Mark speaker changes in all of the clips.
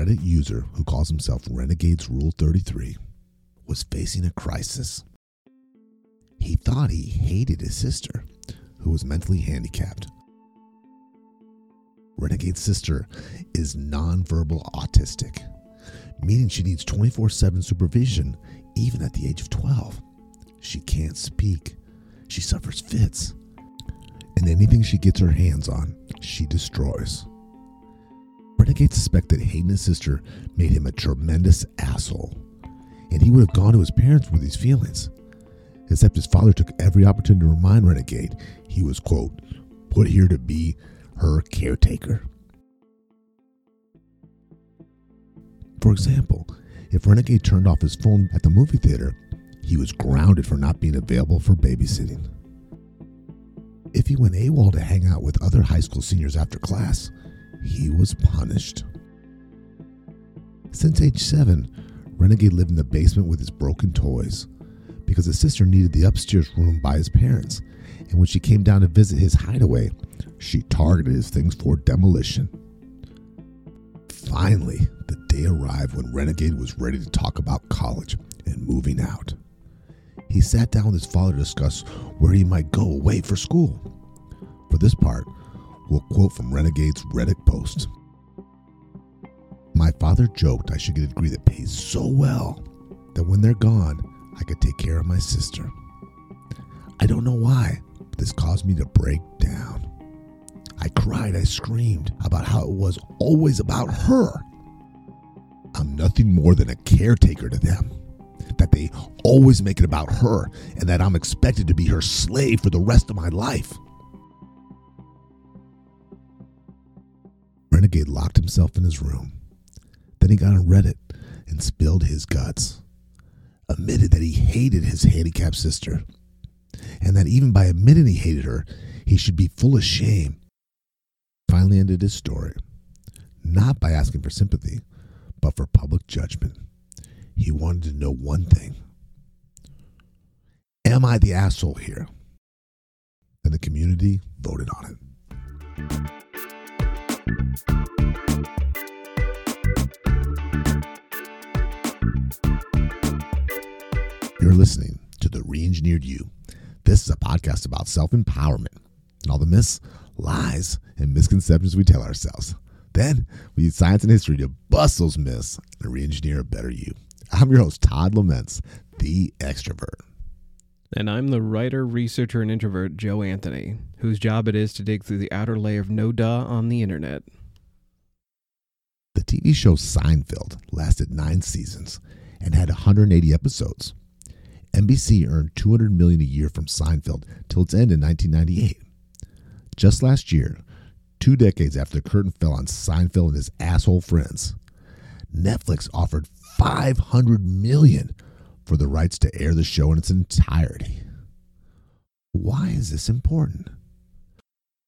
Speaker 1: Reddit user who calls himself Renegades Rule 33 was facing a crisis. He thought he hated his sister, who was mentally handicapped. Renegade's sister is nonverbal autistic, meaning she needs 24 7 supervision even at the age of 12. She can't speak, she suffers fits, and anything she gets her hands on, she destroys. Renegade suspected his sister made him a tremendous asshole, and he would have gone to his parents with these feelings. Except his father took every opportunity to remind Renegade he was, quote, put here to be her caretaker. For example, if Renegade turned off his phone at the movie theater, he was grounded for not being available for babysitting. If he went AWOL to hang out with other high school seniors after class, he was punished. Since age seven, Renegade lived in the basement with his broken toys because his sister needed the upstairs room by his parents, and when she came down to visit his hideaway, she targeted his things for demolition. Finally, the day arrived when Renegade was ready to talk about college and moving out. He sat down with his father to discuss where he might go away for school. For this part, we'll quote from Renegade's Reddit post. My father joked I should get a degree that pays so well that when they're gone, I could take care of my sister. I don't know why, but this caused me to break down. I cried, I screamed about how it was always about her. I'm nothing more than a caretaker to them. That they always make it about her, and that I'm expected to be her slave for the rest of my life. Renegade locked himself in his room. Then he got on Reddit and spilled his guts. Admitted that he hated his handicapped sister, and that even by admitting he hated her, he should be full of shame. Finally ended his story, not by asking for sympathy, but for public judgment. He wanted to know one thing Am I the asshole here? And the community voted on it. You're listening to The Reengineered You. This is a podcast about self empowerment and all the myths, lies, and misconceptions we tell ourselves. Then we use science and history to bust those myths and re engineer a better you. I'm your host, Todd Laments, the extrovert.
Speaker 2: And I'm the writer, researcher, and introvert, Joe Anthony, whose job it is to dig through the outer layer of no duh on the internet.
Speaker 1: The TV show Seinfeld lasted nine seasons and had 180 episodes. NBC earned 200 million a year from Seinfeld till its end in 1998. Just last year, two decades after the curtain fell on Seinfeld and his asshole friends, Netflix offered 500 million for the rights to air the show in its entirety. Why is this important?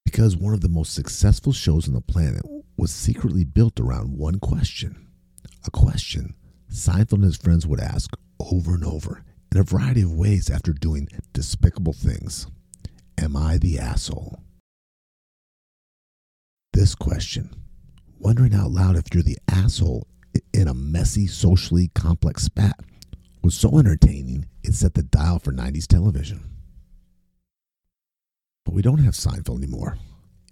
Speaker 1: Because one of the most successful shows on the planet was secretly built around one question. A question Seinfeld and his friends would ask over and over in a variety of ways after doing despicable things. Am I the asshole? This question, wondering out loud if you're the asshole in a messy, socially complex spat, was so entertaining it set the dial for 90s television. But we don't have Seinfeld anymore.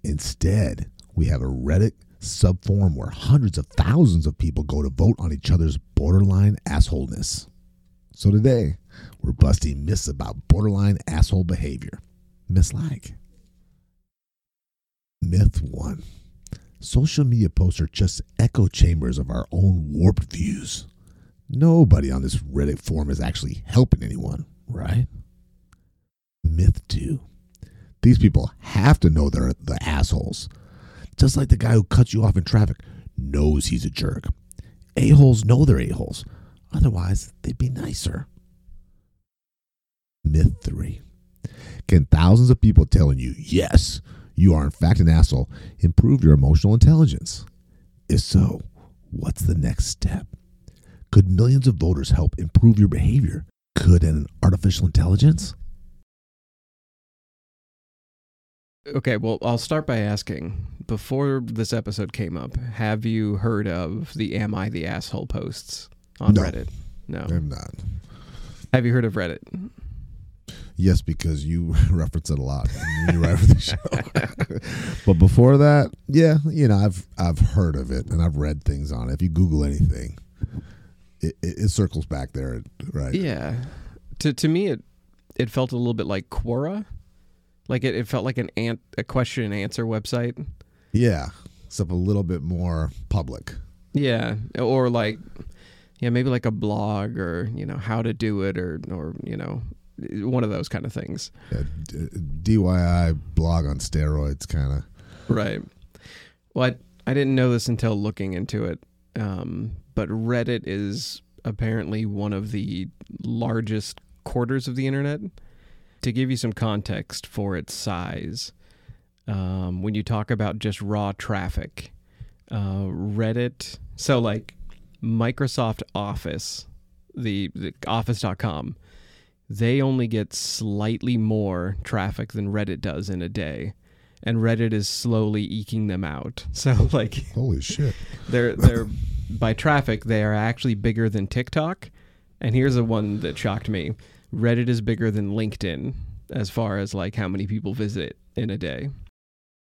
Speaker 1: Instead, we have a Reddit subforum where hundreds of thousands of people go to vote on each other's borderline assholeness. So today, we're busting myths about borderline asshole behavior. Mislike. Myth 1 Social media posts are just echo chambers of our own warped views. Nobody on this Reddit forum is actually helping anyone, right? Myth 2 These people have to know they're the assholes. Just like the guy who cuts you off in traffic knows he's a jerk. A-holes know they're a-holes. Otherwise, they'd be nicer. Myth 3 Can thousands of people telling you, yes, you are in fact an asshole, improve your emotional intelligence? If so, what's the next step? Could millions of voters help improve your behavior? Could an artificial intelligence?
Speaker 2: Okay, well, I'll start by asking before this episode came up, have you heard of the Am I the Asshole posts on
Speaker 1: No.
Speaker 2: Reddit? No.
Speaker 1: I'm not.
Speaker 2: Have you heard of Reddit?
Speaker 1: Yes, because you reference it a lot when you write for the show. but before that, yeah, you know, I've I've heard of it and I've read things on it. If you Google anything, it, it, circles back there, right?
Speaker 2: Yeah. To to me it it felt a little bit like Quora. Like it, it felt like an ant, a question and answer website.
Speaker 1: Yeah, except a little bit more public.
Speaker 2: Yeah, or like yeah, maybe like a blog or, you know, how to do it or or, you know, one of those kind of things.
Speaker 1: Yeah, D- DIY blog on steroids, kind of.
Speaker 2: Right. Well, I, I didn't know this until looking into it. Um, but Reddit is apparently one of the largest quarters of the internet. To give you some context for its size, um, when you talk about just raw traffic, uh, Reddit, so like Microsoft Office, the, the Office.com, they only get slightly more traffic than Reddit does in a day and Reddit is slowly eking them out. So like
Speaker 1: Holy shit!
Speaker 2: they're they're by traffic they are actually bigger than TikTok. And here's a one that shocked me. Reddit is bigger than LinkedIn as far as like how many people visit in a day.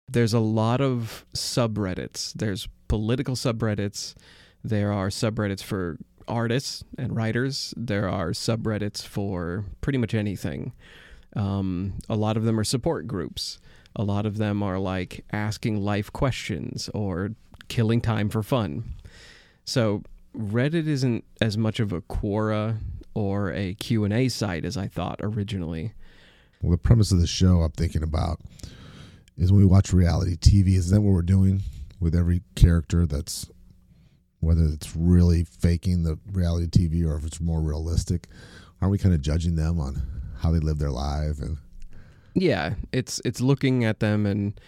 Speaker 2: There's a lot of subreddits. There's political subreddits. There are subreddits for artists and writers. There are subreddits for pretty much anything. Um, a lot of them are support groups. A lot of them are like asking life questions or killing time for fun. So Reddit isn't as much of a Quora or a Q&A site as I thought originally.
Speaker 1: Well, the premise of the show I'm thinking about is when we watch reality TV. Is that what we're doing with every character? That's whether it's really faking the reality TV or if it's more realistic. Aren't we kind of judging them on how they live their life and
Speaker 2: Yeah, it's it's looking at them and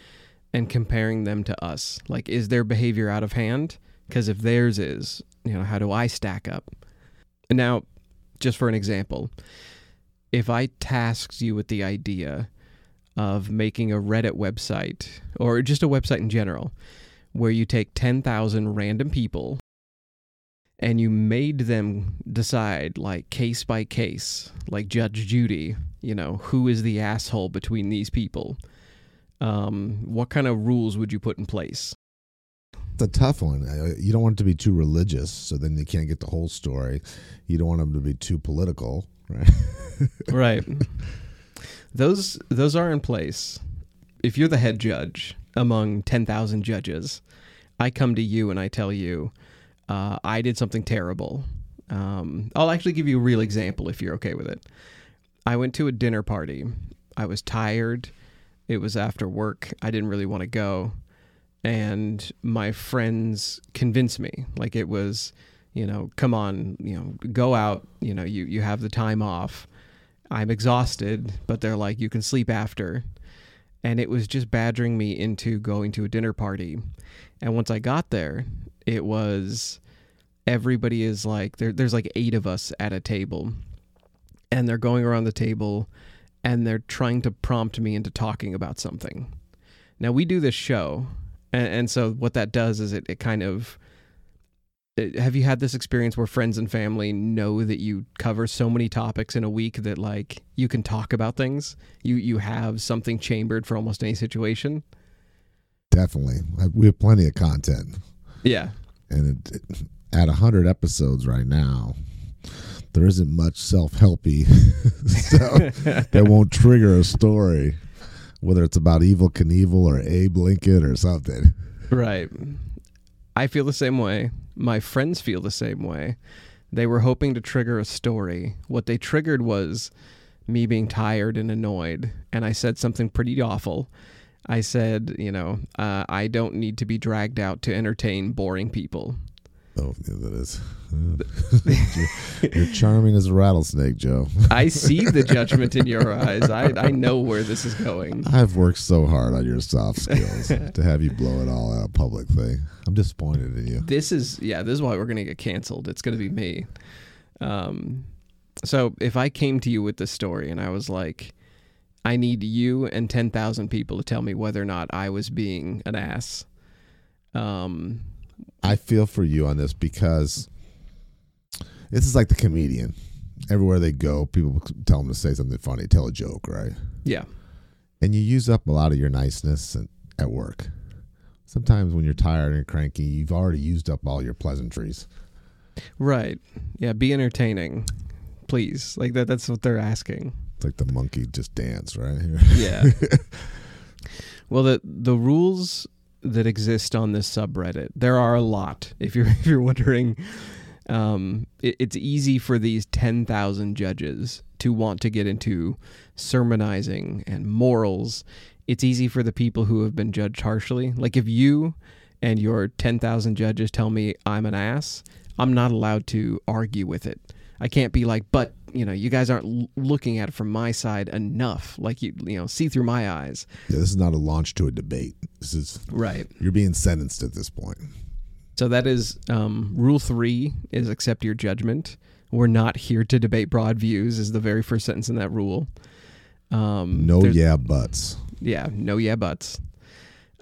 Speaker 2: and comparing them to us. Like is their behavior out of hand? Cuz if theirs is, you know, how do I stack up? Now, just for an example, if I tasked you with the idea of making a Reddit website or just a website in general where you take 10,000 random people and you made them decide like case by case, like Judge Judy, you know, who is the asshole between these people? Um, what kind of rules would you put in place?
Speaker 1: A tough one. Uh, You don't want it to be too religious, so then you can't get the whole story. You don't want them to be too political, right?
Speaker 2: right. Those those are in place. If you're the head judge among 10,000 judges, I come to you and I tell you, uh, I did something terrible. Um, I'll actually give you a real example if you're okay with it. I went to a dinner party. I was tired. It was after work. I didn't really want to go. And my friends convinced me. Like it was, you know, come on, you know, go out. You know, you, you have the time off. I'm exhausted, but they're like, you can sleep after. And it was just badgering me into going to a dinner party. And once I got there, it was everybody is like, there, there's like eight of us at a table. And they're going around the table and they're trying to prompt me into talking about something. Now, we do this show. And, and so what that does is it, it kind of have you had this experience where friends and family know that you cover so many topics in a week that like you can talk about things? You you have something chambered for almost any situation?
Speaker 1: Definitely, we have plenty of content,
Speaker 2: yeah.
Speaker 1: And it, it, at hundred episodes right now, there isn't much self-helpy stuff that won't trigger a story, whether it's about Evel Knievel or Abe Lincoln or something.
Speaker 2: right. I feel the same way. My friends feel the same way. They were hoping to trigger a story. What they triggered was me being tired and annoyed and i said something pretty awful. I said you know uh, i don't need to be dragged out to entertain boring people
Speaker 1: Oh, yeah, that is. You're charming as a rattlesnake, Joe.
Speaker 2: I see the judgment in your eyes. I, I know where this is going.
Speaker 1: I've worked so hard on your soft skills to have you blow it all out public thing. I'm disappointed in you.
Speaker 2: This is yeah, this is why we're gonna get canceled. It's gonna be me. Um so if I came to you with this story and I was like, I need you and 10,000 people to tell me whether or not I was being an ass. Um,
Speaker 1: I feel for you on this because this is like the comedian. Everywhere they go, people tell them to say something funny, tell a joke, right?
Speaker 2: yeah.
Speaker 1: And you use up a lot of your niceness at work. Sometimes when you're tired and cranky, you've already used up all your pleasantries.
Speaker 2: Right. Yeah. Be entertaining, please. Like that. That's what they're asking.
Speaker 1: It's like the monkey just dance, right?
Speaker 2: Yeah. well, the the rules that exist on this subreddit, there are a lot. If you're if you're wondering, um, it, it's easy for these ten thousand judges to want to get into sermonizing and morals. It's easy for the people who have been judged harshly. Like if you and your ten thousand judges tell me I'm an ass, I'm not allowed to argue with it. I can't be like, but you know, you guys aren't l- looking at it from my side enough. Like you, you know, see through my eyes.
Speaker 1: Yeah, this is not a launch to a debate. This is
Speaker 2: Right.
Speaker 1: you're being sentenced at this point.
Speaker 2: So that is um, rule three is accept your judgment. We're not here to debate broad views. Is the very first sentence in that rule. Um,
Speaker 1: No yeah buts.
Speaker 2: Yeah, no yeah buts.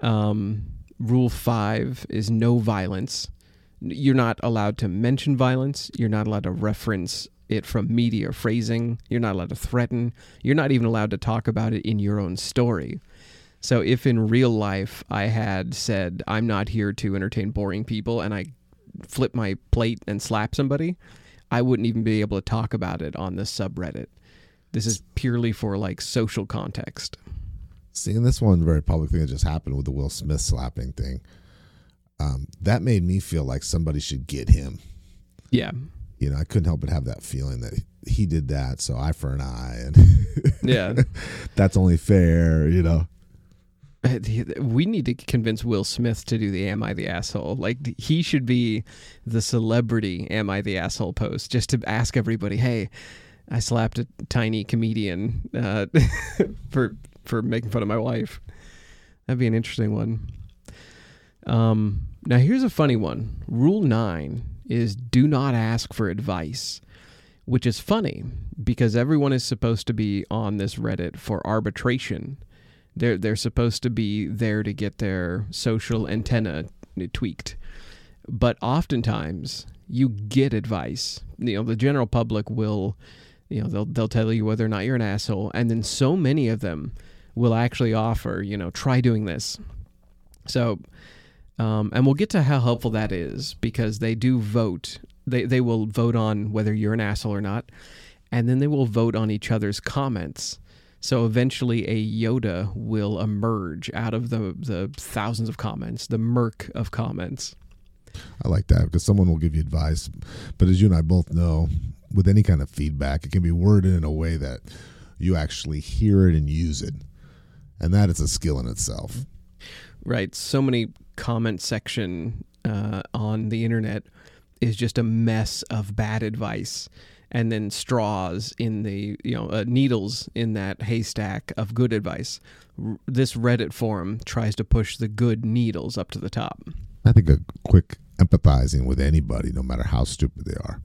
Speaker 2: Um, rule five is no violence. You're not allowed to mention violence. You're not allowed to reference it from media phrasing. You're not allowed to threaten. You're not even allowed to talk about it in your own story. So if in real life I had said I'm not here to entertain boring people and I flip my plate and slap somebody, I wouldn't even be able to talk about it on this subreddit. This is purely for like social context.
Speaker 1: Seeing this one very public thing that just happened with the Will Smith slapping thing, um, that made me feel like somebody should get him.
Speaker 2: Yeah.
Speaker 1: You know, I couldn't help but have that feeling that he did that, so eye for an eye, and
Speaker 2: Yeah.
Speaker 1: that's only fair. You know,
Speaker 2: we need to convince Will Smith to do the "Am I the asshole?" Like he should be the celebrity "Am I the asshole?" post just to ask everybody, "Hey, I slapped a tiny comedian uh, for for making fun of my wife." That'd be an interesting one. Um, now here's a funny one. Rule nine is do not ask for advice, which is funny because everyone is supposed to be on this Reddit for arbitration. They're they're supposed to be there to get their social antenna tweaked. But oftentimes you get advice. You know the general public will you know they'll they'll tell you whether or not you're an asshole. And then so many of them will actually offer you know try doing this. So um, and we'll get to how helpful that is because they do vote they they will vote on whether you're an asshole or not and then they will vote on each other's comments so eventually, a Yoda will emerge out of the the thousands of comments, the murk of comments.
Speaker 1: I like that because someone will give you advice, but as you and I both know, with any kind of feedback, it can be worded in a way that you actually hear it and use it, and that is a skill in itself.
Speaker 2: Right. So many comment section uh, on the internet is just a mess of bad advice and then straws in the you know uh, needles in that haystack of good advice R- this reddit forum tries to push the good needles up to the top
Speaker 1: I think a quick empathizing with anybody, no matter how stupid they are,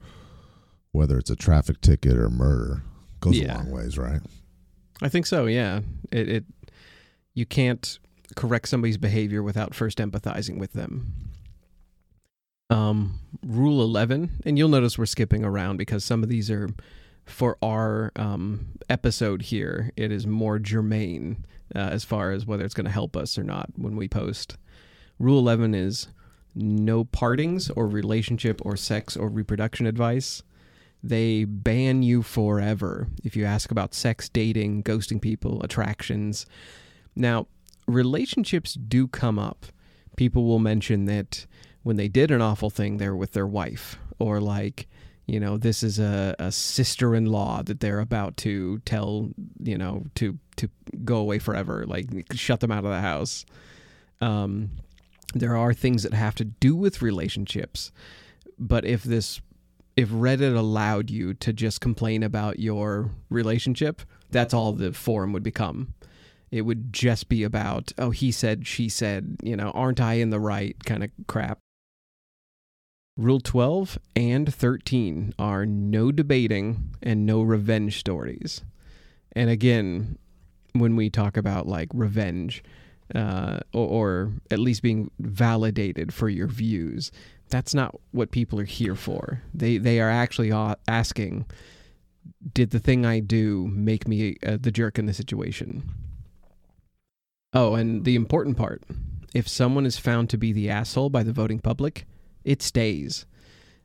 Speaker 1: whether it's a traffic ticket or murder, goes
Speaker 2: Yeah.
Speaker 1: a long ways, right?
Speaker 2: i think so yeah it, it you can't correct somebody's behavior without first empathizing with them. Um, rule 11 and you'll notice we're skipping around because some of these are for our um, episode here it is more germane uh, as far as whether it's going to help us or not when we post. Rule 11 is no partings or relationship or sex or reproduction advice. They ban you forever if you ask about sex dating ghosting people attractions. Now relationships do come up people will mention that when they did an awful thing, they're with their wife, or like, you know, this is a, a sister-in-law that they're about to tell, you know, to to go away forever, like shut them out of the house. Um, there are things that have to do with relationships, but if this, if Reddit allowed you to just complain about your relationship, that's all the forum would become it would just be about oh he said she said you know aren't i in the right kind of crap rule 12 and 13 are no debating and no revenge stories and again when we talk about like revenge uh, or, or at least being validated for your views. That's not what people are here for. They they are actually asking, did the thing I do make me uh, the jerk in the situation? Oh, and the important part: if someone is found to be the asshole by the voting public, it stays.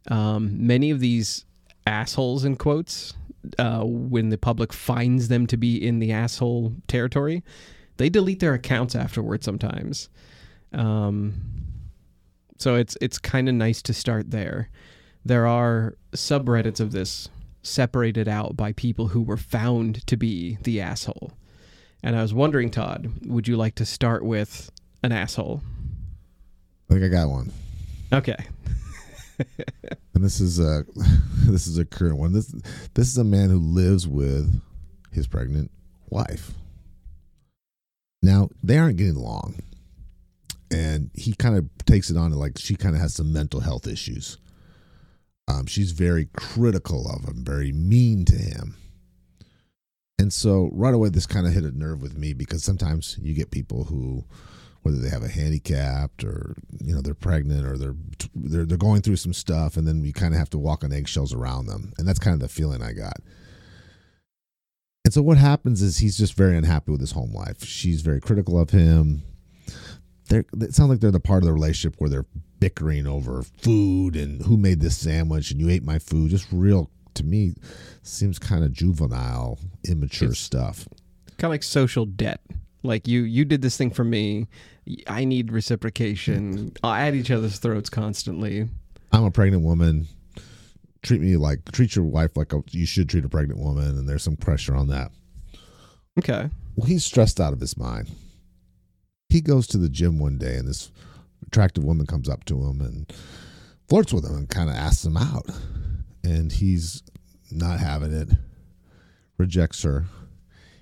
Speaker 2: Um, many of these assholes in quotes uh, when the public finds them to be in the asshole territory, they delete their accounts afterwards sometimes. Um, so it's it's kind of nice to start there. There are subreddits of this separated out by people who were found to be the asshole. And I was wondering, Todd, would you like to start with an asshole?
Speaker 1: I think I got one.
Speaker 2: Okay.
Speaker 1: and this is a this is a current one. This this is a man who lives with his pregnant wife. Now they aren't getting along, and he kind of takes it on to like she kind of has some mental health issues. Um, she's very critical of him, very mean to him. And so right away, this kind of hit a nerve with me because sometimes you get people who whether they have a handicapped or you know they're pregnant or they're they're they're going through some stuff and then you kind of have to walk on eggshells around them and that's kind of the feeling I got. And so what happens is he's just very unhappy with his home life. She's very critical of him. They're, it sounds like they're the part of the relationship where they're bickering over food and who made this sandwich and you ate my food. Just real to me seems kind of juvenile, immature it's stuff.
Speaker 2: Kind of like social debt. Like you you did this thing for me. I need reciprocation. at each other's throats constantly.
Speaker 1: I'm a pregnant woman. Treat me like treat your wife like a, you should treat a pregnant woman, and there's some pressure on that.
Speaker 2: Okay.
Speaker 1: Well, he's stressed out of his mind. He goes to the gym one day, and this attractive woman comes up to him and flirts with him and kind of asks him out, and he's not having it. Rejects her.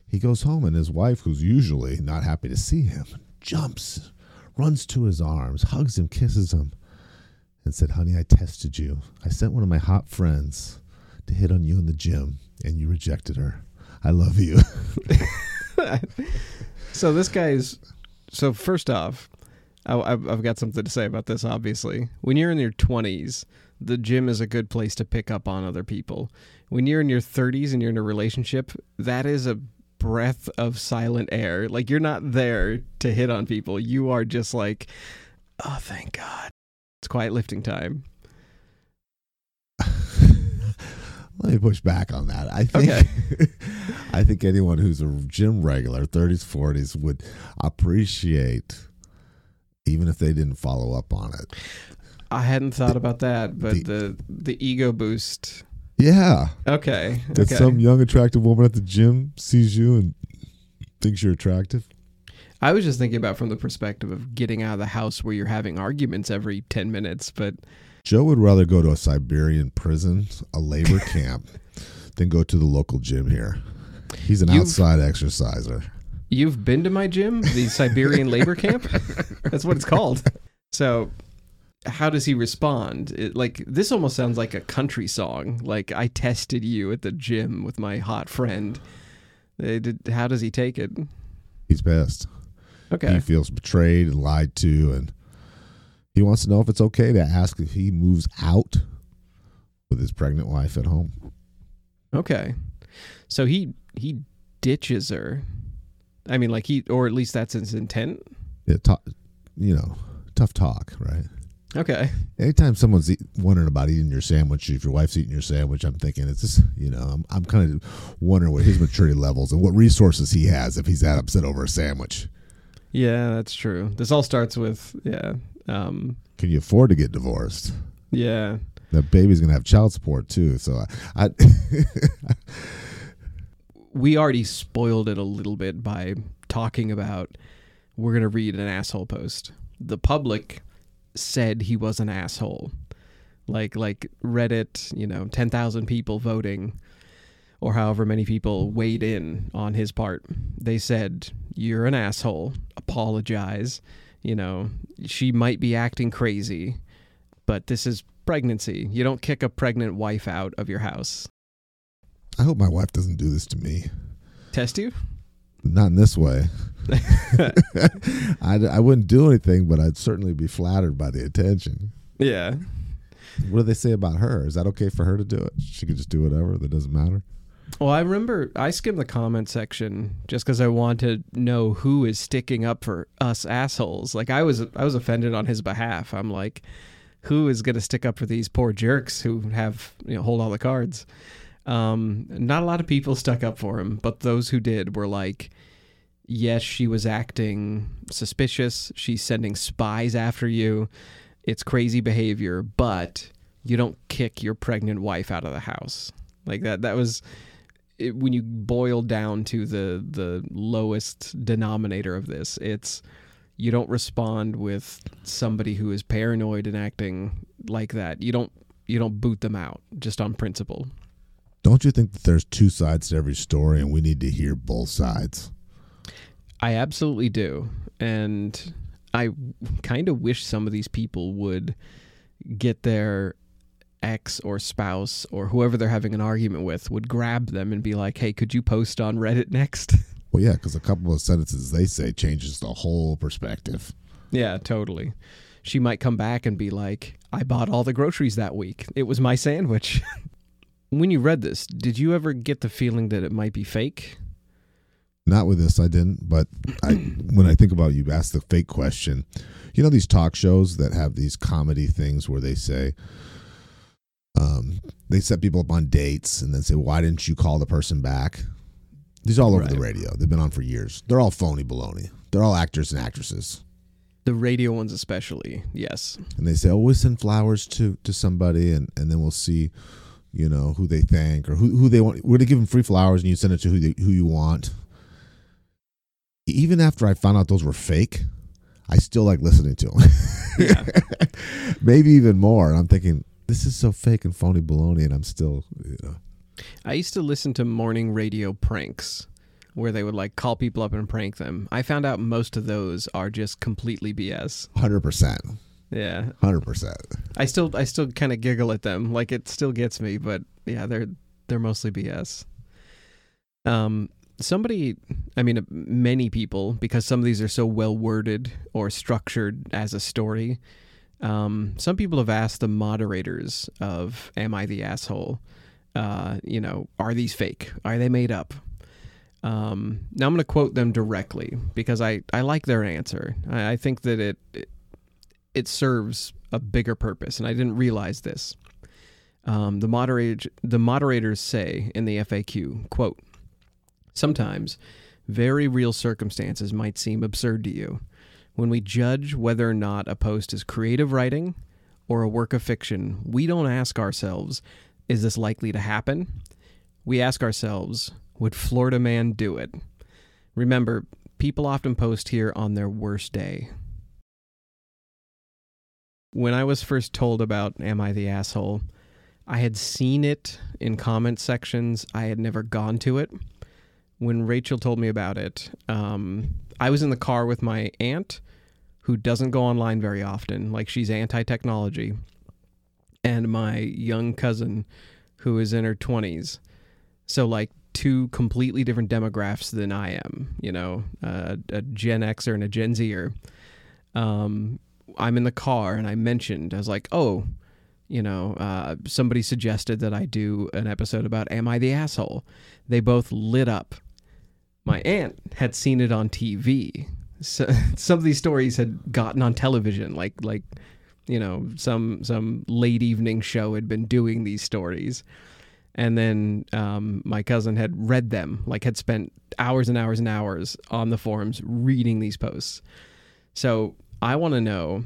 Speaker 1: He goes home, and his wife, who's usually not happy to see him, jumps, runs to his arms, hugs him, kisses him, and said, Honey, I tested you. I sent one of my hot friends to hit on you in the gym, and you rejected her. I love you.
Speaker 2: so this guy's. So first off, I, I've got something to say about this. Obviously, when you're in your 20s, the gym is a good place to pick up on other people. When you're in your 30s and you're in a relationship, that is a breath of silent air. Like you're not there to hit on people. You are just like, oh, thank God. It's quiet lifting time.
Speaker 1: Let me push back on that. I think okay. I think anyone who's a gym regular, 30s, 40s would appreciate even if they didn't follow up on it.
Speaker 2: I hadn't thought about that, but the the, the ego boost
Speaker 1: yeah.
Speaker 2: Okay.
Speaker 1: That
Speaker 2: okay.
Speaker 1: some young attractive woman at the gym sees you and thinks you're attractive.
Speaker 2: I was just thinking about from the perspective of getting out of the house where you're having arguments every 10 minutes, but
Speaker 1: Joe would rather go to a Siberian prison, a labor camp, than go to the local gym here. He's an You've, outside exerciser.
Speaker 2: You've been to my gym, the Siberian labor camp? That's what it's called. So how does he respond? It, like this almost sounds like a country song. Like I tested you at the gym with my hot friend. Did, how does he take it?
Speaker 1: He's pissed.
Speaker 2: Okay.
Speaker 1: He feels betrayed and lied to, and he wants to know if it's okay to ask if he moves out with his pregnant wife at home.
Speaker 2: Okay. So he he ditches her. I mean, like he, or at least that's his intent.
Speaker 1: Yeah, you know, tough talk, right?
Speaker 2: Okay.
Speaker 1: Anytime someone's eat, wondering about eating your sandwich, if your wife's eating your sandwich, I'm thinking it's just, you know, I'm, I'm kind of wondering what his maturity levels and what resources he has if he's that upset over a sandwich.
Speaker 2: Yeah, that's true. This all starts with, yeah. Um,
Speaker 1: Can you afford to get divorced?
Speaker 2: Yeah.
Speaker 1: The baby's going to have child support too. So I. I
Speaker 2: we already spoiled it a little bit by talking about we're going to read an asshole post. The public said he was an asshole. Like like Reddit, you know, 10,000 people voting or however many people weighed in on his part. They said, "You're an asshole. Apologize." You know, she might be acting crazy, but this is pregnancy. You don't kick a pregnant wife out of your house.
Speaker 1: I hope my wife doesn't do this to me.
Speaker 2: Test you?
Speaker 1: Not in this way. I, I wouldn't do anything, but I'd certainly be flattered by the attention.
Speaker 2: Yeah.
Speaker 1: What do they say about her? Is that okay for her to do it? She could just do whatever. That doesn't matter.
Speaker 2: Well, I remember I skimmed the comment section just because I wanted to know who is sticking up for us assholes. Like I was, I was offended on his behalf. I'm like, who is going to stick up for these poor jerks who have you know hold all the cards? Um, not a lot of people stuck up for him, but those who did were like, yes, she was acting suspicious. She's sending spies after you. It's crazy behavior, but you don't kick your pregnant wife out of the house like that. That was it, when you boil down to the the lowest denominator of this. It's you don't respond with somebody who is paranoid and acting like that. You don't you don't boot them out just on principle.
Speaker 1: Don't you think that there's two sides to every story and we need to hear both sides?
Speaker 2: I absolutely do. And I kind of wish some of these people would get their ex or spouse or whoever they're having an argument with would grab them and be like, "Hey, could you post on Reddit next?"
Speaker 1: Well, yeah, because a couple of sentences they say changes the whole perspective.
Speaker 2: yeah, totally. She might come back and be like, "I bought all the groceries that week. It was my sandwich." when you read this, did you ever get the feeling that it might be fake?
Speaker 1: Not with this, I didn't. But I, when I think about you, ask the fake question. You know these talk shows that have these comedy things where they say, um, they set people up on dates and then say, "Why didn't you call the person back?" These are all over the radio. They've been on for years. They're all phony baloney. They're all actors and actresses.
Speaker 2: The radio ones, especially. Yes.
Speaker 1: And they say, "Oh, we'll send flowers to to somebody, and and then we'll see, you know, who they thank or who who they want. We're gonna give them free flowers, and you send it to who they, who you want." Even after I found out those were fake, I still like listening to them.
Speaker 2: Yeah.
Speaker 1: Maybe even more. And I'm thinking, this is so fake and phony baloney, and I'm still, you know.
Speaker 2: I used to listen to morning radio pranks where they would like call people up and prank them. I found out most of those are just completely BS.
Speaker 1: Hundred percent,
Speaker 2: Yeah.
Speaker 1: hundred percent.
Speaker 2: I still I still kind of giggle at them. Like it still gets me, but yeah, they're they're mostly BS. Um somebody I mean many people because some of these are so well worded or structured as a story. Um some people have asked the moderators of am I the asshole? Uh, you know, are these fake? Are they made up? Um, now I'm going to quote them directly because I, I like their answer. I, I think that it, it it serves a bigger purpose, and I didn't realize this. Um, the moderator the moderators say in the FAQ quote Sometimes very real circumstances might seem absurd to you. When we judge whether or not a post is creative writing or a work of fiction, we don't ask ourselves, is this likely to happen? We ask ourselves, would Florida man do it? Remember, people often post here on their worst day. When I was first told about Am I the Asshole, I had seen it in comment sections. I had never gone to it. When Rachel told me about it, um, I was in the car with my aunt, who doesn't go online very often. Like, she's anti technology. And my young cousin, who is in her 20s. So, like, two completely different demographics than I am, you know, uh, a Gen Xer and a Gen Zer. Um, I'm in the car and I mentioned, I was like, oh, you know, uh, somebody suggested that I do an episode about Am I the Asshole? They both lit up. My aunt had seen it on TV. So, some of these stories had gotten on television, like like you know some some late evening show had been doing these stories, and then um, my cousin had read them, like had spent hours and hours and hours on the forums reading these posts. So I want to know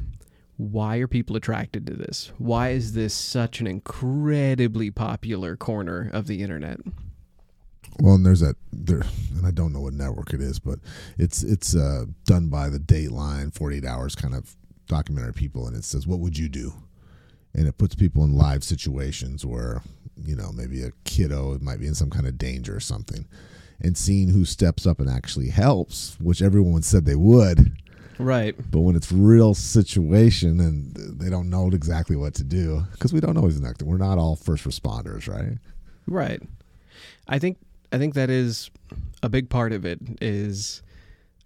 Speaker 2: why are people attracted to this? Why is this such an incredibly popular corner of the internet?
Speaker 1: Well, and there's that there, and I don't know what network it is, but it's it's uh, done by the Dateline, 48 Hours kind of documentary people, and it says, "What would you do?" And it puts people in live situations where you know maybe a kiddo might be in some kind of danger or something, and seeing who steps up and actually helps, which everyone said they would,
Speaker 2: Right.
Speaker 1: but when it's real situation and they don't know exactly what to do, because we don't always know, we're not all first responders, right?
Speaker 2: Right. I think I think that is a big part of it. Is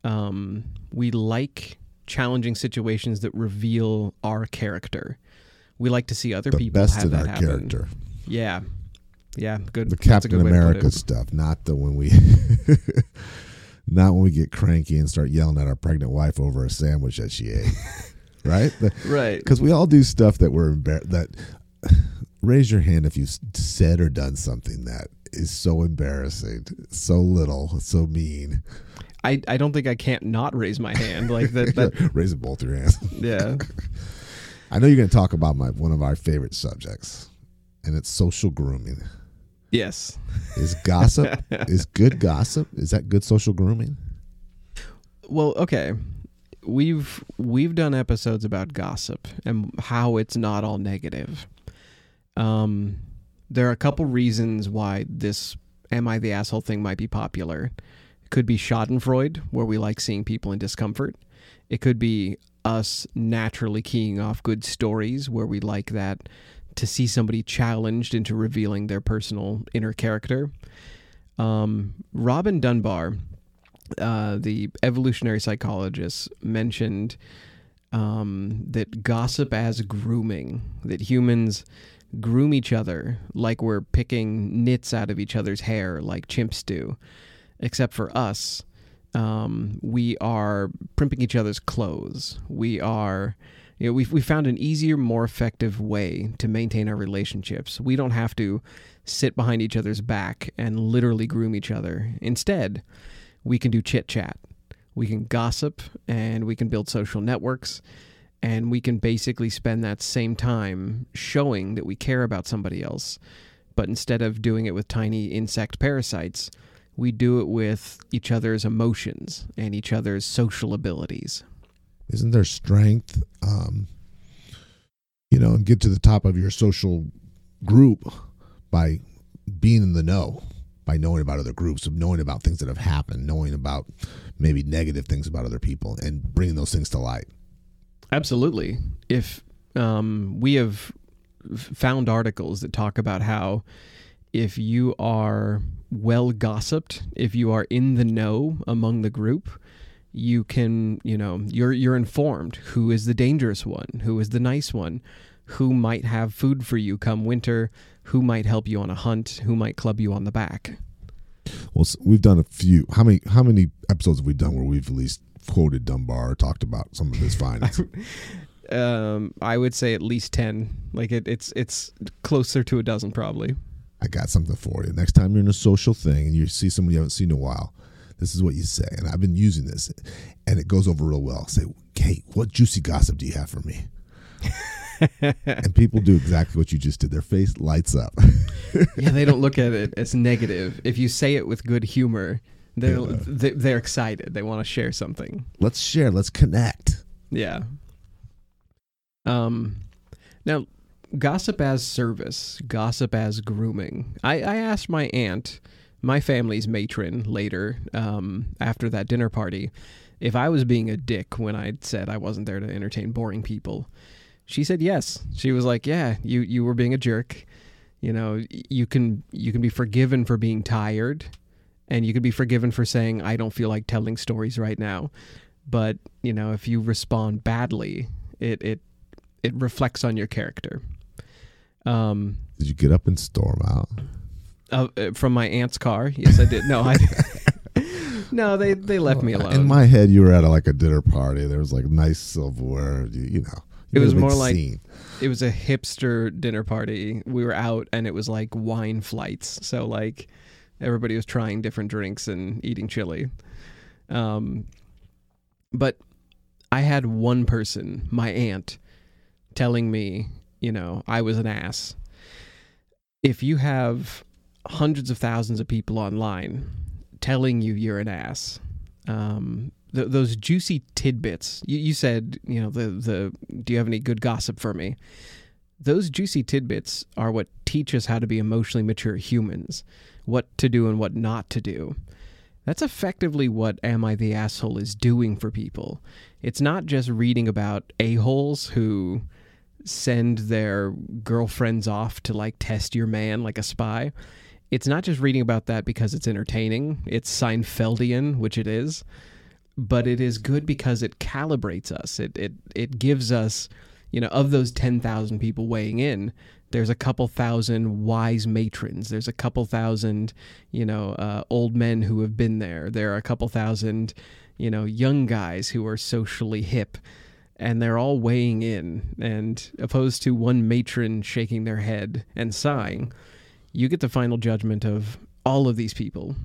Speaker 2: um, we like challenging situations that reveal our character. We like to see other
Speaker 1: The
Speaker 2: people
Speaker 1: best
Speaker 2: have
Speaker 1: in
Speaker 2: that
Speaker 1: our
Speaker 2: happen.
Speaker 1: character.
Speaker 2: Yeah, yeah, good.
Speaker 1: The Captain
Speaker 2: good way to put
Speaker 1: America stuff, not the when we not when we get cranky and start yelling at our pregnant wife over a sandwich that she ate. right?
Speaker 2: Right.
Speaker 1: Because we all do stuff that we're embar- that raise your hand if you said or done something that is so embarrassing, so little, so mean.
Speaker 2: I, I don't think I can't not raise my hand like that. that
Speaker 1: Raise both your hands.
Speaker 2: yeah.
Speaker 1: I know you're going to talk about my one of our favorite subjects, and it's social grooming.
Speaker 2: Yes.
Speaker 1: Is gossip is good gossip? Is that good social grooming?
Speaker 2: Well, okay. We've we've done episodes about gossip and how it's not all negative. Um, there are a couple reasons why this "Am I the asshole?" thing might be popular. It could be Schadenfreude, where we like seeing people in discomfort. It could be us naturally keying off good stories, where we like that to see somebody challenged into revealing their personal inner character. Um, Robin Dunbar, uh, the evolutionary psychologist, mentioned um, that gossip as grooming, that humans groom each other like we're picking nits out of each other's hair, like chimps do, except for us. Um, we are primping each other's clothes. We are, you know, we've, we found an easier, more effective way to maintain our relationships. We don't have to sit behind each other's back and literally groom each other. Instead, we can do chit chat. We can gossip and we can build social networks and we can basically spend that same time showing that we care about somebody else. But instead of doing it with tiny insect parasites, we do it with each other's emotions and each other's social abilities.
Speaker 1: Isn't there strength, um, you know, and get to the top of your social group by being in the know, by knowing about other groups, of knowing about things that have happened, knowing about maybe negative things about other people, and bringing those things to light.
Speaker 2: Absolutely. If um, we have found articles that talk about how if you are well gossiped, if you are in the know among the group, you can, you know, you're you're informed who is the dangerous one, who is the nice one, who might have food for you come winter, who might help you on a hunt, who might club you on the back.
Speaker 1: Well, we've done a few. How many? How many episodes have we done where we've at least quoted Dunbar or talked about some of his findings?
Speaker 2: Um, I would say at least ten. Like it, it's it's closer to a dozen probably.
Speaker 1: I got something for you. Next time you're in a social thing and you see someone you haven't seen in a while, this is what you say. And I've been using this, and it goes over real well. Say, "Hey, what juicy gossip do you have for me?" and people do exactly what you just did. Their face lights up.
Speaker 2: yeah, they don't look at it as negative. If you say it with good humor, they're
Speaker 1: Yeah.
Speaker 2: they're excited. They want to share something.
Speaker 1: Let's share. Let's connect.
Speaker 2: Yeah. Um, now, gossip as service, gossip as grooming. I, I asked my aunt, my family's matron, later um, after that dinner party, if I was being a dick when I said I wasn't there to entertain boring people. She said yes. She was like, "Yeah, you you were being a jerk. You know, you can you can be forgiven for being tired, and you can be forgiven for saying I don't feel like telling stories right now." But you know, if you respond badly, it it it reflects on your character. Um,
Speaker 1: Did you get up and storm out?
Speaker 2: Uh, from my aunt's car, yes, I did. No, I. no, they they left me alone.
Speaker 1: In my head, you were at a, like a dinner party. There was like nice silverware. You, you know,
Speaker 2: It was more like-
Speaker 1: scene.
Speaker 2: it was a hipster dinner party. We were out, and it was like wine flights. So like, everybody was trying different drinks and eating chili. Um, but I had one person, my aunt, telling me, you know, I was an ass. If you have hundreds of thousands of people online telling you you're an ass, um, th- those juicy tidbits. You, you said, you know, the the. Do you have any good gossip for me? Those juicy tidbits are what teach us how to be emotionally mature humans, what to do and what not to do. That's effectively what Am I the Asshole is doing for people. It's not just reading about a-holes who send their girlfriends off to like test your man like a spy. It's not just reading about that because it's entertaining, it's Seinfeldian, which it is, but it is good because it calibrates us. It it it gives us, you know, of those 10,000 people weighing in, there's a couple thousand wise matrons. There's a couple thousand, you know, uh, old men who have been there. There are a couple thousand, you know, young guys who are socially hip and they're all weighing in. And opposed to one matron shaking their head and sighing, you get the final judgment of all of these people.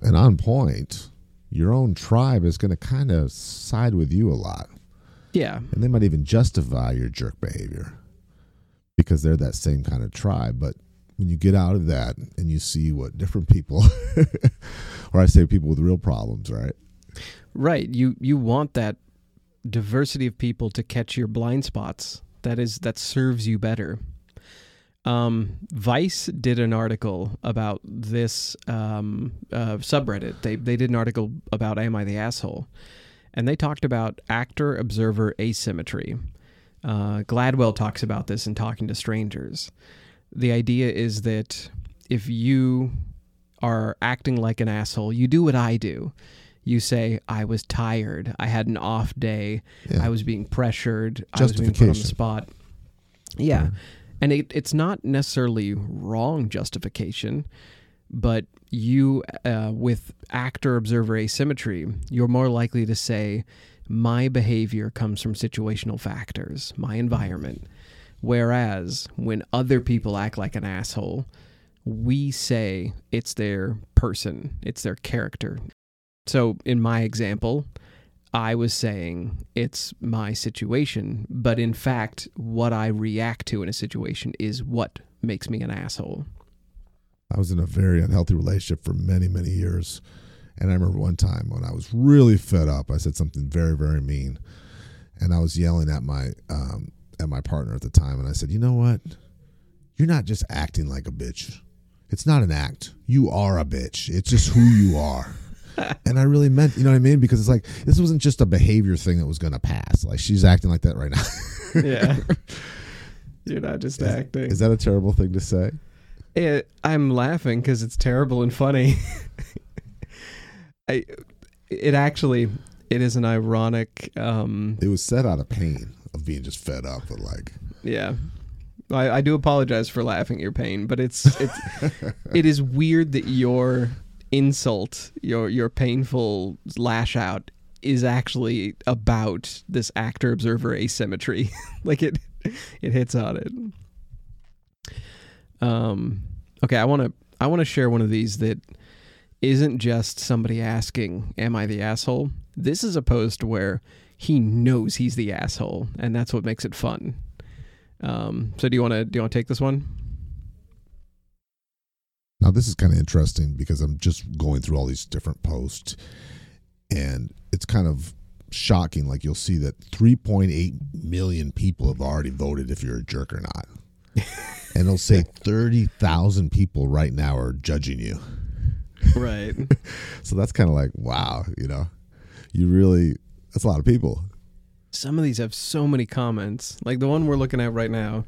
Speaker 1: And on point, your own tribe is going to kind of side with you a lot.
Speaker 2: Yeah.
Speaker 1: And they might even justify your jerk behavior because they're that same kind of tribe. But when you get out of that and you see what different people, or I say people with real problems, right?
Speaker 2: Right. You you want that diversity of people to catch your blind spots. That is that serves you better. Um, Vice did an article about this um, uh, subreddit. They they did an article about "Am I the asshole?" and they talked about actor observer asymmetry. Uh, Gladwell talks about this in Talking to Strangers. The idea is that if you are acting like an asshole, you do what I do. You say, I was tired. I had an off day.
Speaker 1: Yeah.
Speaker 2: I was being pressured. I was being put on the spot. Yeah. And it, it's not necessarily wrong justification, but you, uh, with actor observer asymmetry, you're more likely to say, my behavior comes from situational factors, my environment. Whereas when other people act like an asshole, we say it's their person, it's their character. So in my example, I was saying it's my situation, but in fact, what I react to in a situation is what makes me an asshole.
Speaker 1: I was in a very unhealthy relationship for many, many years. And I remember one time when I was really fed up, I said something very, very mean. And I was yelling at my um, at my partner at the time, and I said, "You know what? You're not just acting like a bitch. It's not an act. You are a bitch. It's just who you are." and I really meant, you know what I mean? Because it's like this wasn't just a behavior thing that was going to pass. Like she's acting like that right now.
Speaker 2: Yeah. You're not just acting.
Speaker 1: Is that a terrible thing to say?
Speaker 2: It, I'm laughing because it's terrible and funny. I, it actually, it is an ironic. Um,
Speaker 1: It was said out of pain of being just fed up, but like
Speaker 2: yeah, I, I do apologize for laughing at your pain, but it's it's it is weird that your insult, your your painful lash out, is actually about this actor observer asymmetry. like it, it hits on it. Um. Okay, I want to I want to share one of these that isn't just somebody asking, "Am I the asshole?" This is a post where he knows he's the asshole, and that's what makes it fun. Um, so do you want to do you want to take this one?
Speaker 1: Now this is kind of interesting because I'm just going through all these different posts, and it's kind of shocking. Like you'll see that 3.8 million people have already voted if you're a jerk or not, and it'll say 30,000 people right now are judging you.
Speaker 2: Right.
Speaker 1: So that's kind of like wow, you know, you really that's a lot of people.
Speaker 2: Some of these have so many comments. Like the one we're looking at right now,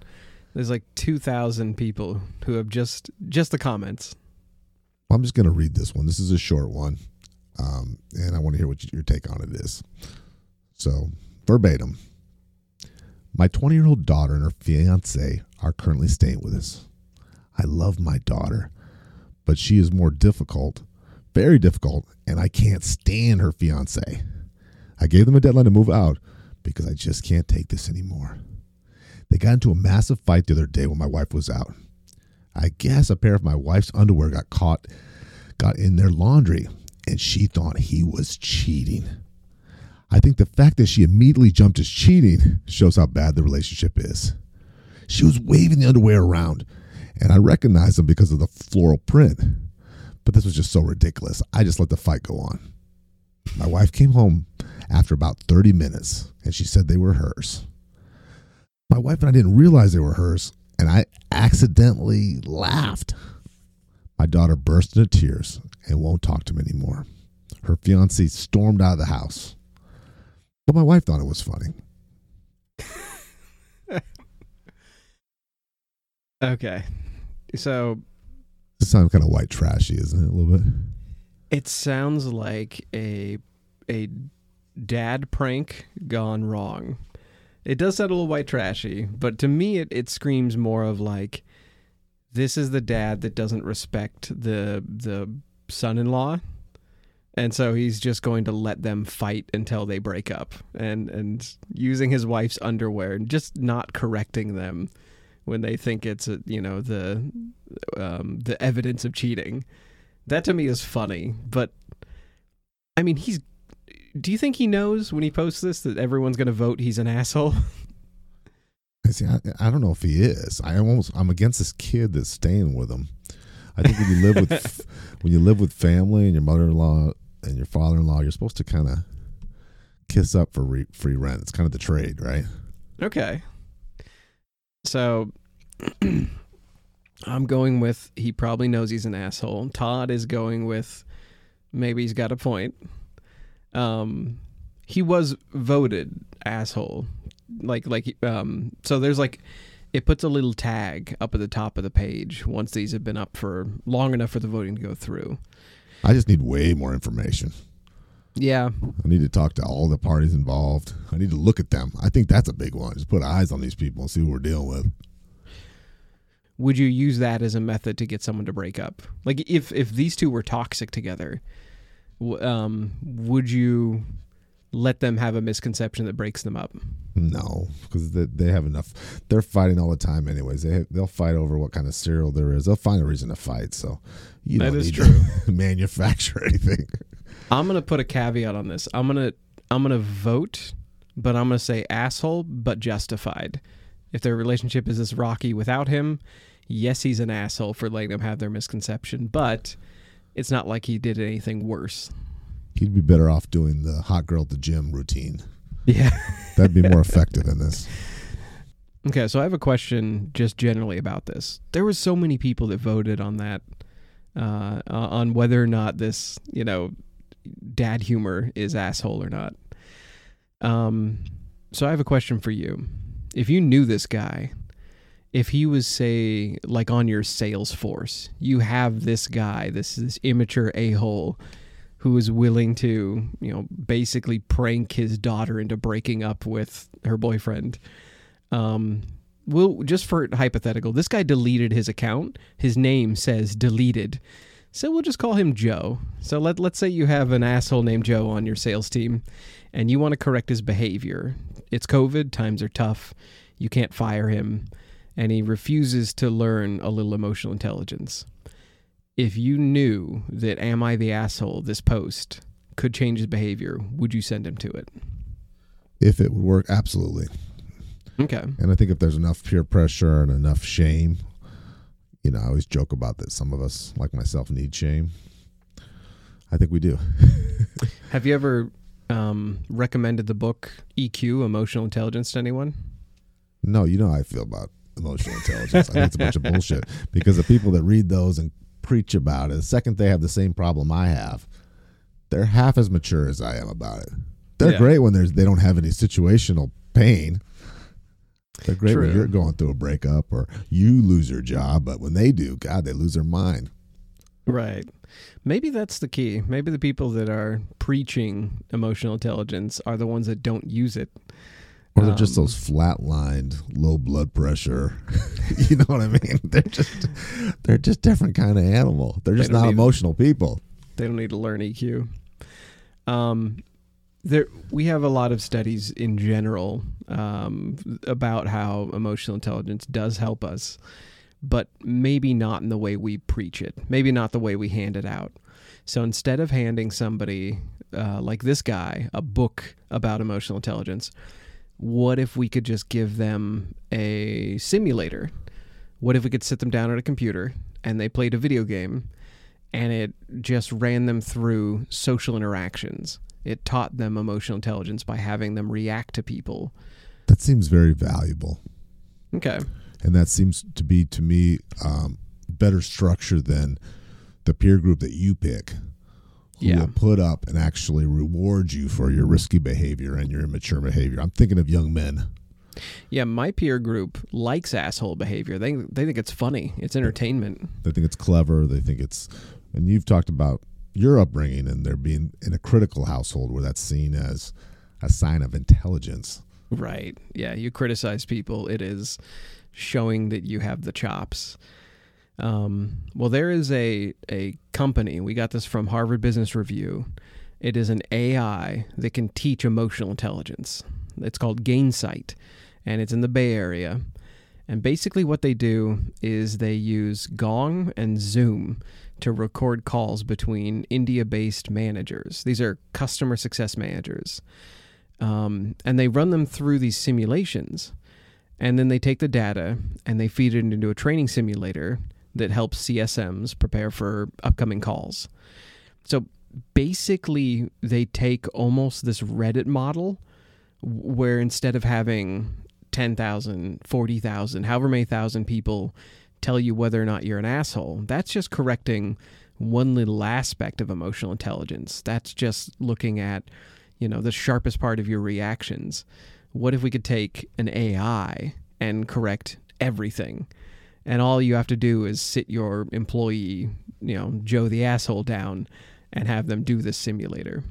Speaker 2: there's like 2,000 people who have just just the comments.
Speaker 1: I'm just going to read this one. This is a short one, um, and I want to hear what your take on it is. So, verbatim My 20 year old daughter and her fiance are currently staying with us. I love my daughter, but she is more difficult, very difficult, and I can't stand her fiance. I gave them a deadline to move out because I just can't take this anymore. They got into a massive fight the other day when my wife was out. I guess a pair of my wife's underwear got caught, got in their laundry, and she thought he was cheating. I think the fact that she immediately jumped as cheating shows how bad the relationship is. She was waving the underwear around, and I recognized them because of the floral print. But this was just so ridiculous. I just let the fight go on. My wife came home after about 30 minutes, and she said they were hers. My wife and I didn't realize they were hers, and I accidentally laughed. My daughter burst into tears and won't talk to me anymore. Her fiance stormed out of the house. But my wife thought it was funny.
Speaker 2: Okay. So
Speaker 1: It sounds kind of white trashy, isn't it? A little bit.
Speaker 2: It sounds like a a dad prank gone wrong. It does sound a little white trashy, but to me it, it screams more of like this is the dad that doesn't respect the the son-in-law. And so he's just going to let them fight until they break up and and using his wife's underwear and just not correcting them when they think it's a, you know the um, the evidence of cheating. That to me is funny, but I mean, he's. Do you think he knows when he posts this that everyone's going to vote he's an asshole?
Speaker 1: I see. I, I don't know if he is. I almost. I'm against this kid that's staying with him. I think when you live with when you live with family and your mother-in-law and your father-in-law, you're supposed to kind of kiss up for re- free rent. It's kind of the trade, right?
Speaker 2: Okay. So I'm going with he probably knows he's an asshole. Todd is going with maybe he's got a point. Um he was voted asshole. Like like um so there's like it puts a little tag up at the top of the page once these have been up for long enough for the voting to go through.
Speaker 1: I just need way more information.
Speaker 2: Yeah.
Speaker 1: I need to talk to all the parties involved. I need to look at them. I think that's a big one. Just put eyes on these people and see what we're dealing with.
Speaker 2: Would you use that as a method to get someone to break up? Like if if these two were toxic together, um, would you let them have a misconception that breaks them up?
Speaker 1: No, because they, they have enough. They're fighting all the time, anyways. They they'll fight over what kind of cereal there is. They'll find a reason to fight. So you
Speaker 2: That
Speaker 1: don't need
Speaker 2: true.
Speaker 1: to manufacture anything.
Speaker 2: I'm gonna put a caveat on this. I'm gonna I'm gonna vote, but I'm gonna say asshole, but justified. If their relationship is this rocky without him, yes, he's an asshole for letting them have their misconception, but it's not like he did anything worse.
Speaker 1: He'd be better off doing the hot girl at the gym routine.
Speaker 2: Yeah.
Speaker 1: That'd be more effective in this.
Speaker 2: Okay, so I have a question just generally about this. There was so many people that voted on that, uh, on whether or not this, you know, dad humor is asshole or not. Um, so I have a question for you. If you knew this guy, if he was say like on your sales force, you have this guy, this this immature a hole who is willing to, you know, basically prank his daughter into breaking up with her boyfriend. Um, well, just for hypothetical, this guy deleted his account. His name says deleted. So we'll just call him Joe. So let let's say you have an asshole named Joe on your sales team and you want to correct his behavior. It's COVID, times are tough. You can't fire him and he refuses to learn a little emotional intelligence. If you knew that am I the asshole this post could change his behavior, would you send him to it?
Speaker 1: If it would work, absolutely.
Speaker 2: Okay.
Speaker 1: And I think if there's enough peer pressure and enough shame, you know, I always joke about that. Some of us, like myself, need shame. I think we do.
Speaker 2: Have you ever um, recommended the book EQ, Emotional Intelligence, to anyone?
Speaker 1: No, you know how I feel about emotional intelligence. I think it's a bunch of bullshit because the people that read those and preach about it, the second they have the same problem I have, they're half as mature as I am about it. They're
Speaker 2: Yeah.
Speaker 1: great when there's they don't have any situational pain. They're great when you're going through a breakup or you lose your job, but when they do, God, they lose their mind.
Speaker 2: Right. Maybe that's the key. Maybe the people that are preaching emotional intelligence are the ones that don't use it.
Speaker 1: Or they're just
Speaker 2: Um,
Speaker 1: those flatlined, low blood pressure. you know what I mean? They're just they're just different kind of animal. They're just
Speaker 2: don't
Speaker 1: not
Speaker 2: need-
Speaker 1: emotional people.
Speaker 2: They don't need to learn EQ. Um, there we have a lot of studies in general um, about how emotional intelligence does help us, but maybe not in the way we preach it. Maybe not the way we hand it out. So instead of handing somebody uh, like this guy a book about emotional intelligence, what if we could just give them a simulator? What if we could sit them down at a computer and they played a video game and it just ran them through social interactions? It taught them emotional intelligence by having them react to people.
Speaker 1: That seems very valuable.
Speaker 2: Okay.
Speaker 1: and that seems to be to me um, better structure than the peer group that you pick who
Speaker 2: Yeah.
Speaker 1: will put up and actually reward you for your risky behavior and your immature behavior i'm thinking of young men
Speaker 2: Yeah, my peer group likes asshole behavior. They they think it's funny. It's entertainment.
Speaker 1: They think it's clever. They think it's, and you've talked about your upbringing and there being in a critical household where that's seen as a sign of intelligence.
Speaker 2: Right. Yeah, you criticize people, it is showing that you have the chops. Um, well, there is a a company. We got this from Harvard Business Review. It is an AI that can teach emotional intelligence. It's called Gainsight, and it's in the Bay Area. And basically, what they do is they use Gong and Zoom to record calls between India based managers. These are customer success managers. Um, and they run them through these simulations. And then they take the data and they feed it into a training simulator that helps CSMs prepare for upcoming calls. So basically, they take almost this Reddit model where instead of having 10,000, 40,000, however many thousand people tell you whether or not you're an asshole, that's just correcting one little aspect of emotional intelligence. That's just looking at, you know, the sharpest part of your reactions. What if we could take an AI and correct everything? And all you have to do is sit your employee, you know, Joe the asshole down and have them do this simulator.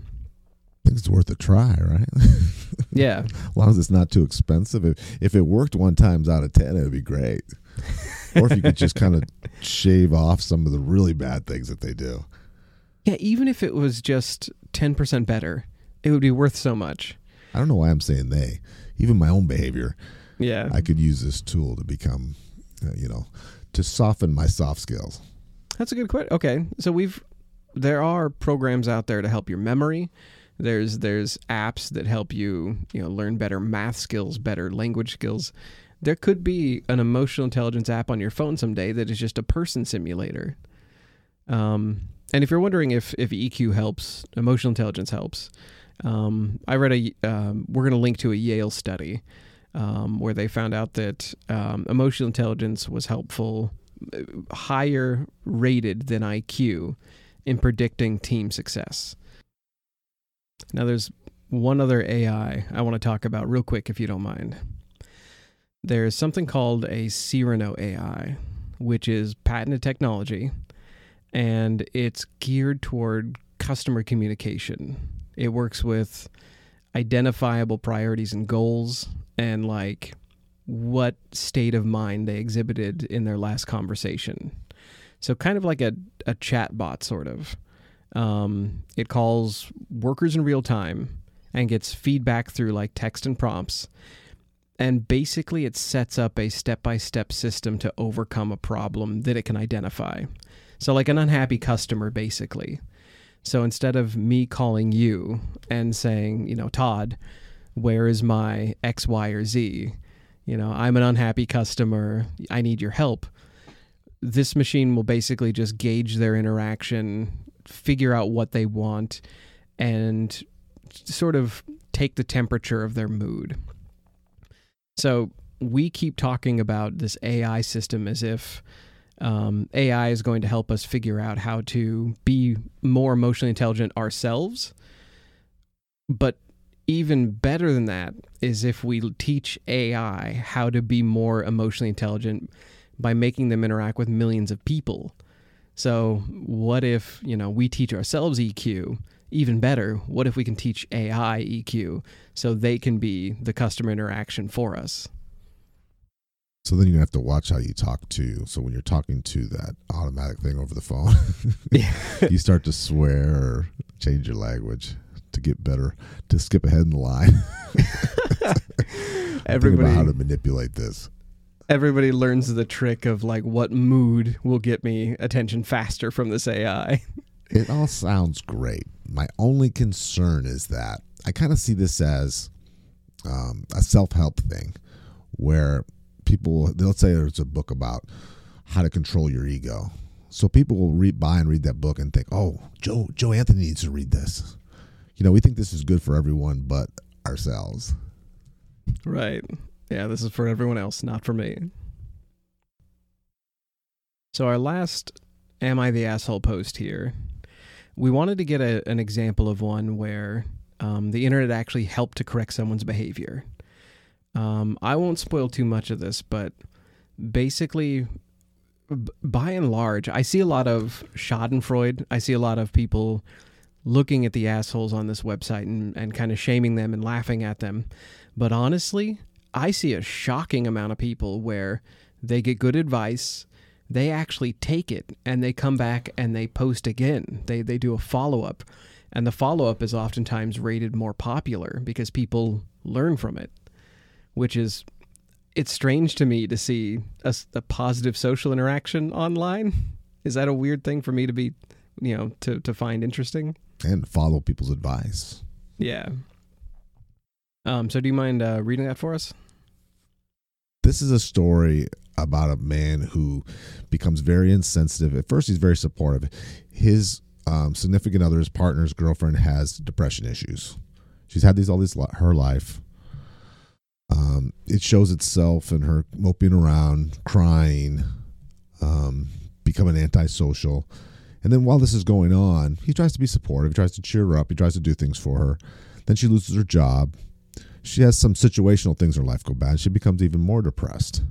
Speaker 1: I think it's worth a try, right?
Speaker 2: Yeah.
Speaker 1: as long as it's not too expensive. If, if it worked one times out of 10, it would be great. or if you could just kind of shave off some of the really bad things that they do.
Speaker 2: Yeah, even if it was just 10% better, it would be worth so much.
Speaker 1: I don't know why I'm saying they. Even my own behavior.
Speaker 2: Yeah.
Speaker 1: I could use this tool to become you know, to soften my soft skills?
Speaker 2: That's a good question. Okay, so we've there are programs out there to help your memory. There's there's apps that help you you know learn better math skills, better language skills. There could be an emotional intelligence app on your phone someday that is just a person simulator. Um, and if you're wondering if if EQ helps, emotional intelligence helps. Um, I read a. Um, we're going to link to a Yale study um, where they found out that um, emotional intelligence was helpful, uh, higher rated than IQ in predicting team success. Now, there's one other AI I want to talk about real quick, if you don't mind. There's something called a Cyrano AI, which is patented technology, and it's geared toward customer communication. It works with identifiable priorities and goals and like what state of mind they exhibited in their last conversation. So kind of like a, a chat bot sort of. Um, it calls workers in real time and gets feedback through like text and prompts. And basically, it sets up a step by step system to overcome a problem that it can identify. So, like an unhappy customer, basically. So, instead of me calling you and saying, you know, Todd, where is my X, Y, or Z? You know, I'm an unhappy customer. I need your help. This machine will basically just gauge their interaction, figure out what they want, and sort of take the temperature of their mood. So we keep talking about this AI system as if um, AI is going to help us figure out how to be more emotionally intelligent ourselves. But even better than that is if we teach AI how to be more emotionally intelligent by making them interact with millions of people. So, what if, you know, we teach ourselves EQ? Even better, what if we can teach AI EQ so they can be the customer interaction for us?
Speaker 1: So then you have to watch how you talk to. So when you're talking to that automatic thing over the phone, you start to swear or change your language to get better to skip ahead in the line.
Speaker 2: everybody
Speaker 1: how to manipulate this.
Speaker 2: Everybody learns the trick of like what mood will get me attention faster from this AI.
Speaker 1: It all sounds great. My only concern is that I kind of see this as um, a self-help thing, where people they'll say there's a book about how to control your ego. So people will read buy and read that book and think, "Oh, Joe Joe Anthony needs to read this." You know, we think this is good for everyone but ourselves.
Speaker 2: Right. Yeah, this is for everyone else, not for me. So, our last Am I the Asshole post here, we wanted to get a, an example of one where um, the internet actually helped to correct someone's behavior. Um, I won't spoil too much of this, but basically, b- by and large, I see a lot of Schadenfreude. I see a lot of people looking at the assholes on this website and, and kind of shaming them and laughing at them. But honestly, I see a shocking amount of people where they get good advice, they actually take it, and they come back and they post again. They, they do a follow up. And the follow up is oftentimes rated more popular because people learn from it, which is it's strange to me to see a, a, positive social interaction online. Is that a weird thing for me to be, you know, to, to find interesting?
Speaker 1: And follow people's advice.
Speaker 2: Yeah. Um, so do you mind uh, reading that for us?
Speaker 1: This is a story about a man who becomes very insensitive. At first, he's very supportive. His um, significant other, his partner's girlfriend, has depression issues. She's had these all this her life. Um, it shows itself in her moping around, crying, um, becoming antisocial. And then while this is going on, he tries to be supportive. He tries to cheer her up. He tries to do things for her. Then she loses her job. She has some situational things in her life go bad. She becomes even more depressed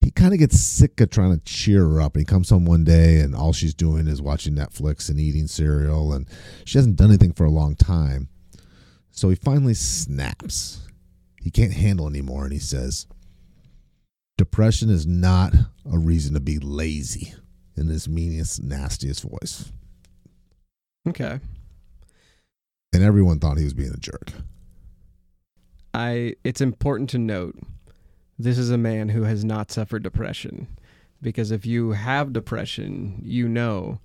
Speaker 1: he kind of gets sick of trying to cheer her up. And he comes home one day and all she's doing is watching Netflix and eating cereal, and she hasn't done anything for a long time. So he finally snaps. He can't handle anymore, and he says, Depression is not a reason to be lazy in his meanest, nastiest voice.
Speaker 2: Okay.
Speaker 1: And everyone thought he was being a jerk.
Speaker 2: I it's important to note this is a man who has not suffered depression. Because if you have depression, you know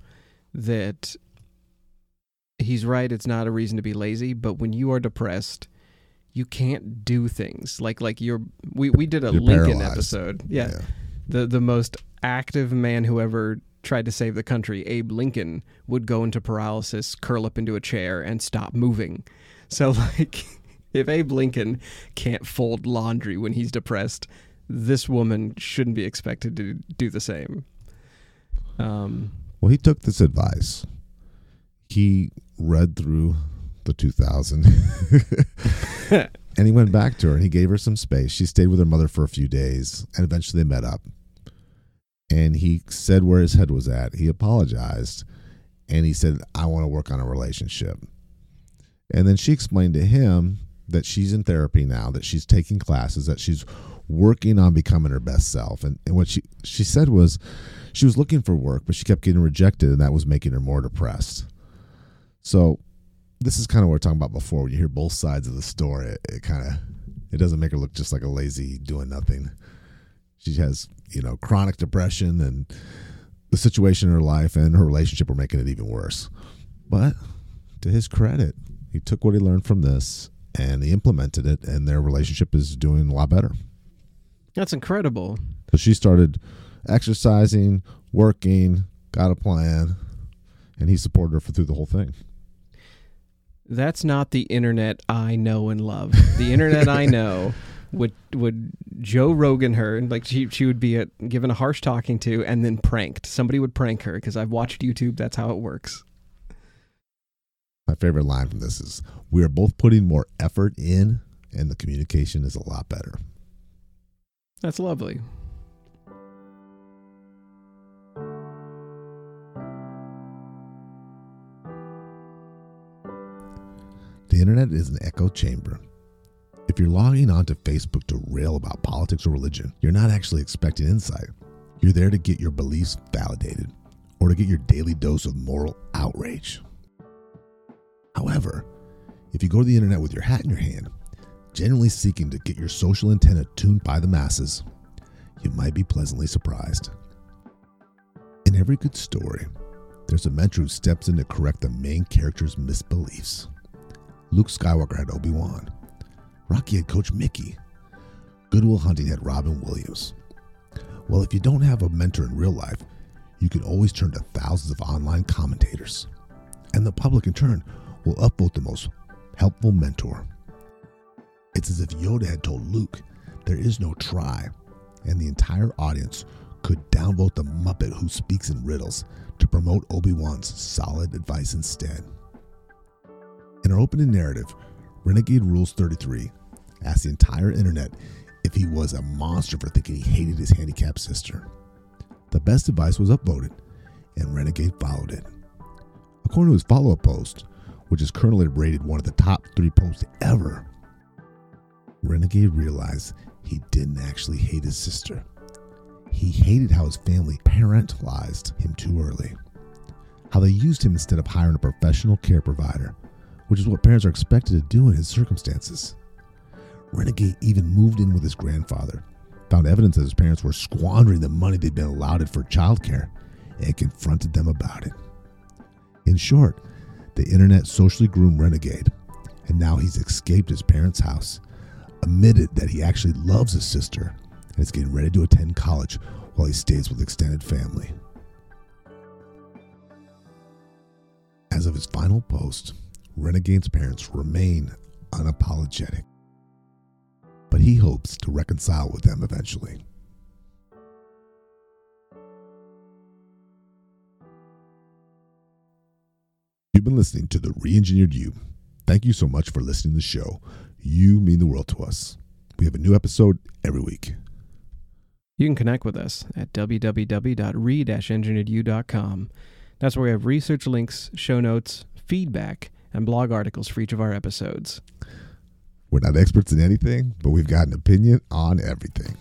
Speaker 2: that he's right, it's not a reason to be lazy, but when you are depressed, you can't do things. Like like you're we, we did a
Speaker 1: you're
Speaker 2: Lincoln
Speaker 1: paralyzed.
Speaker 2: episode. Yeah. yeah. The the most active man who ever tried to save the country, Abe Lincoln, would go into paralysis, curl up into a chair, and stop moving. So like if Abe Lincoln can't fold laundry when he's depressed, this woman shouldn't be expected to do the same. Um,
Speaker 1: well, he took this advice. He read through the 2000 and he went back to her and he gave her some space. She stayed with her mother for a few days and eventually they met up. And he said where his head was at. He apologized and he said, I want to work on a relationship. And then she explained to him that she's in therapy now, that she's taking classes, that she's working on becoming her best self. And, and what she she said was she was looking for work, but she kept getting rejected, and that was making her more depressed. So this is kind of what we're talking about before. When you hear both sides of the story, it, it kind of it doesn't make her look just like a lazy doing nothing. She has you know chronic depression and the situation in her life and her relationship are making it even worse. But to his credit, he took what he learned from this and he implemented it, and their relationship is doing a lot better.
Speaker 2: That's incredible.
Speaker 1: So she started exercising, working, got a plan, and he supported her for through the whole thing.
Speaker 2: That's not the internet I know and love. The internet I know would would Joe Rogan her and like she she would be a, given a harsh talking to and then pranked. Somebody would prank her because I've watched YouTube. That's how it works.
Speaker 1: My favorite line from this is We are both putting more effort in, and the communication is a lot better.
Speaker 2: That's lovely.
Speaker 1: The internet is an echo chamber. If you're logging onto Facebook to rail about politics or religion, you're not actually expecting insight. You're there to get your beliefs validated or to get your daily dose of moral outrage. However, if you go to the internet with your hat in your hand, genuinely seeking to get your social antenna tuned by the masses, you might be pleasantly surprised. In every good story, there's a mentor who steps in to correct the main character's misbeliefs. Luke Skywalker had Obi Wan. Rocky had Coach Mickey. Good Will Hunting had Robin Williams. Well, if you don't have a mentor in real life, you can always turn to thousands of online commentators. And the public, in turn, will upvote the most helpful mentor. It's as if Yoda had told Luke there is no try, and the entire audience could downvote the Muppet who speaks in riddles to promote Obi Wan's solid advice instead. In our opening narrative, Renegade Rules 33, asked the entire internet if he was a monster for thinking he hated his handicapped sister. The best advice was upvoted, and Renegade followed it. According to his follow up post, which is currently rated one of the top three posts ever, Renegade realized he didn't actually hate his sister. He hated how his family parentalized him too early, how they used him instead of hiring a professional care provider, which is what parents are expected to do in his circumstances. Renegade even moved in with his grandfather, found evidence that his parents were squandering the money they'd been allotted for childcare, and confronted them about it. In short, the internet socially groomed Renegade, and now he's escaped his parents' house, admitted that he actually loves his sister, and is getting ready to attend college while he stays with extended family. As of his final post, Renegade's parents remain unapologetic, but he hopes to reconcile with them eventually. You've been listening to The Reengineered You. Thank you so much for listening to the show. You mean the world to us. We have a new episode every week.
Speaker 2: You can connect with us at www.re-engineeredyou.com. That's where we have research links, show notes, feedback, and blog articles for each of our episodes.
Speaker 1: We're not experts in anything, but we've got an opinion on everything.